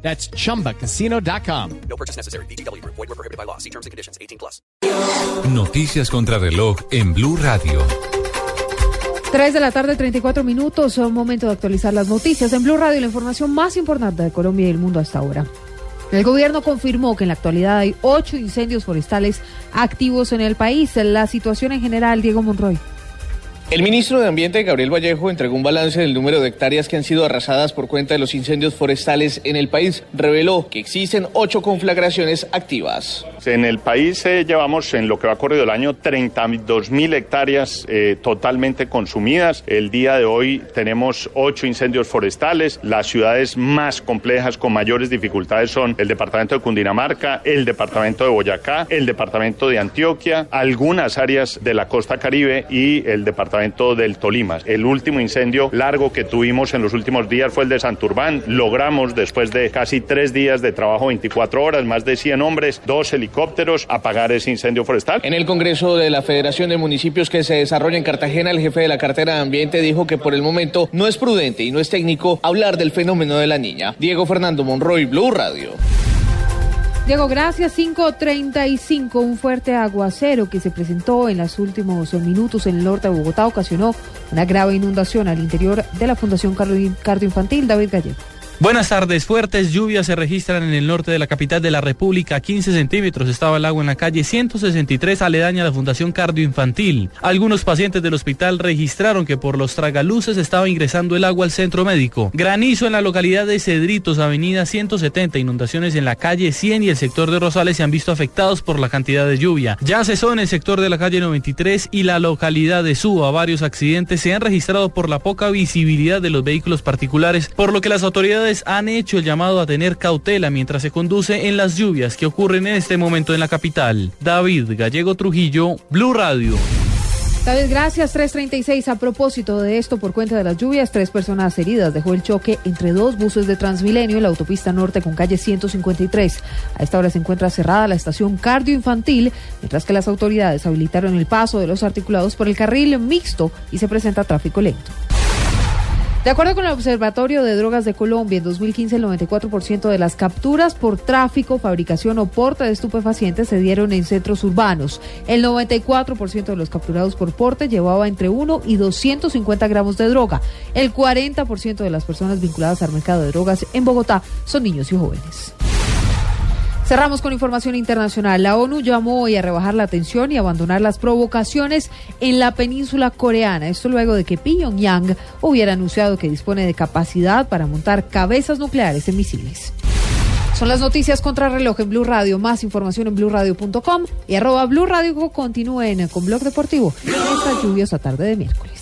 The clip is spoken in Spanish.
That's chumbacasino.com. No purchase necessary. BGW. Void were prohibited by law. See terms and conditions. 18 plus. Noticias contra reloj en Blue Radio. 3 de la tarde, 34 minutos. Un momento de actualizar las noticias. En Blue Radio, la información más importante de Colombia y el mundo hasta ahora. El gobierno confirmó que en la actualidad hay ocho incendios forestales activos en el país. La situación en general, Diego Monroy. El ministro de Ambiente, Gabriel Vallejo, entregó un balance del número de hectáreas que han sido arrasadas por cuenta de los incendios forestales en el país. Reveló que existen ocho conflagraciones activas. En el país eh, llevamos, en lo que va corrido el año, 32 mil hectáreas eh, totalmente consumidas. El día de hoy tenemos ocho incendios forestales. Las ciudades más complejas, con mayores dificultades, son el departamento de Cundinamarca, el departamento de Boyacá, el departamento de Antioquia, algunas áreas de la costa caribe y el departamento del Tolima. El último incendio largo que tuvimos en los últimos días fue el de Santurbán. Logramos, después de casi tres días de trabajo, 24 horas, más de 100 hombres, dos helicópteros, apagar ese incendio forestal. En el Congreso de la Federación de Municipios que se desarrolla en Cartagena, el jefe de la cartera de Ambiente dijo que por el momento no es prudente y no es técnico hablar del fenómeno de la niña. Diego Fernando Monroy, Blue Radio. Diego, gracias. 5.35, un fuerte aguacero que se presentó en los últimos minutos en el norte de Bogotá ocasionó una grave inundación al interior de la Fundación Cardio Infantil David Gallego. Buenas tardes. Fuertes lluvias se registran en el norte de la capital de la República. 15 centímetros estaba el agua en la calle 163 aledaña a la Fundación Cardio Infantil. Algunos pacientes del hospital registraron que por los tragaluces estaba ingresando el agua al centro médico. Granizo en la localidad de Cedritos, avenida 170. Inundaciones en la calle 100 y el sector de Rosales se han visto afectados por la cantidad de lluvia. Ya cesó en el sector de la calle 93 y la localidad de Suba. Varios accidentes se han registrado por la poca visibilidad de los vehículos particulares, por lo que las autoridades han hecho el llamado a tener cautela mientras se conduce en las lluvias que ocurren en este momento en la capital. David Gallego Trujillo, Blue Radio. David, gracias. 336. A propósito de esto, por cuenta de las lluvias, tres personas heridas dejó el choque entre dos buses de Transmilenio en la autopista norte con calle 153. A esta hora se encuentra cerrada la estación cardio infantil, mientras que las autoridades habilitaron el paso de los articulados por el carril mixto y se presenta tráfico lento. De acuerdo con el Observatorio de Drogas de Colombia, en 2015 el 94% de las capturas por tráfico, fabricación o porte de estupefacientes se dieron en centros urbanos. El 94% de los capturados por porte llevaba entre 1 y 250 gramos de droga. El 40% de las personas vinculadas al mercado de drogas en Bogotá son niños y jóvenes. Cerramos con información internacional. La ONU llamó hoy a rebajar la tensión y abandonar las provocaciones en la península coreana. Esto luego de que Pyongyang hubiera anunciado que dispone de capacidad para montar cabezas nucleares en misiles. Son las noticias contra reloj en Blue Radio. Más información en blueradio.com y arroba Blue Radio. Continúen con Blog Deportivo. Esta lluviosa tarde de miércoles.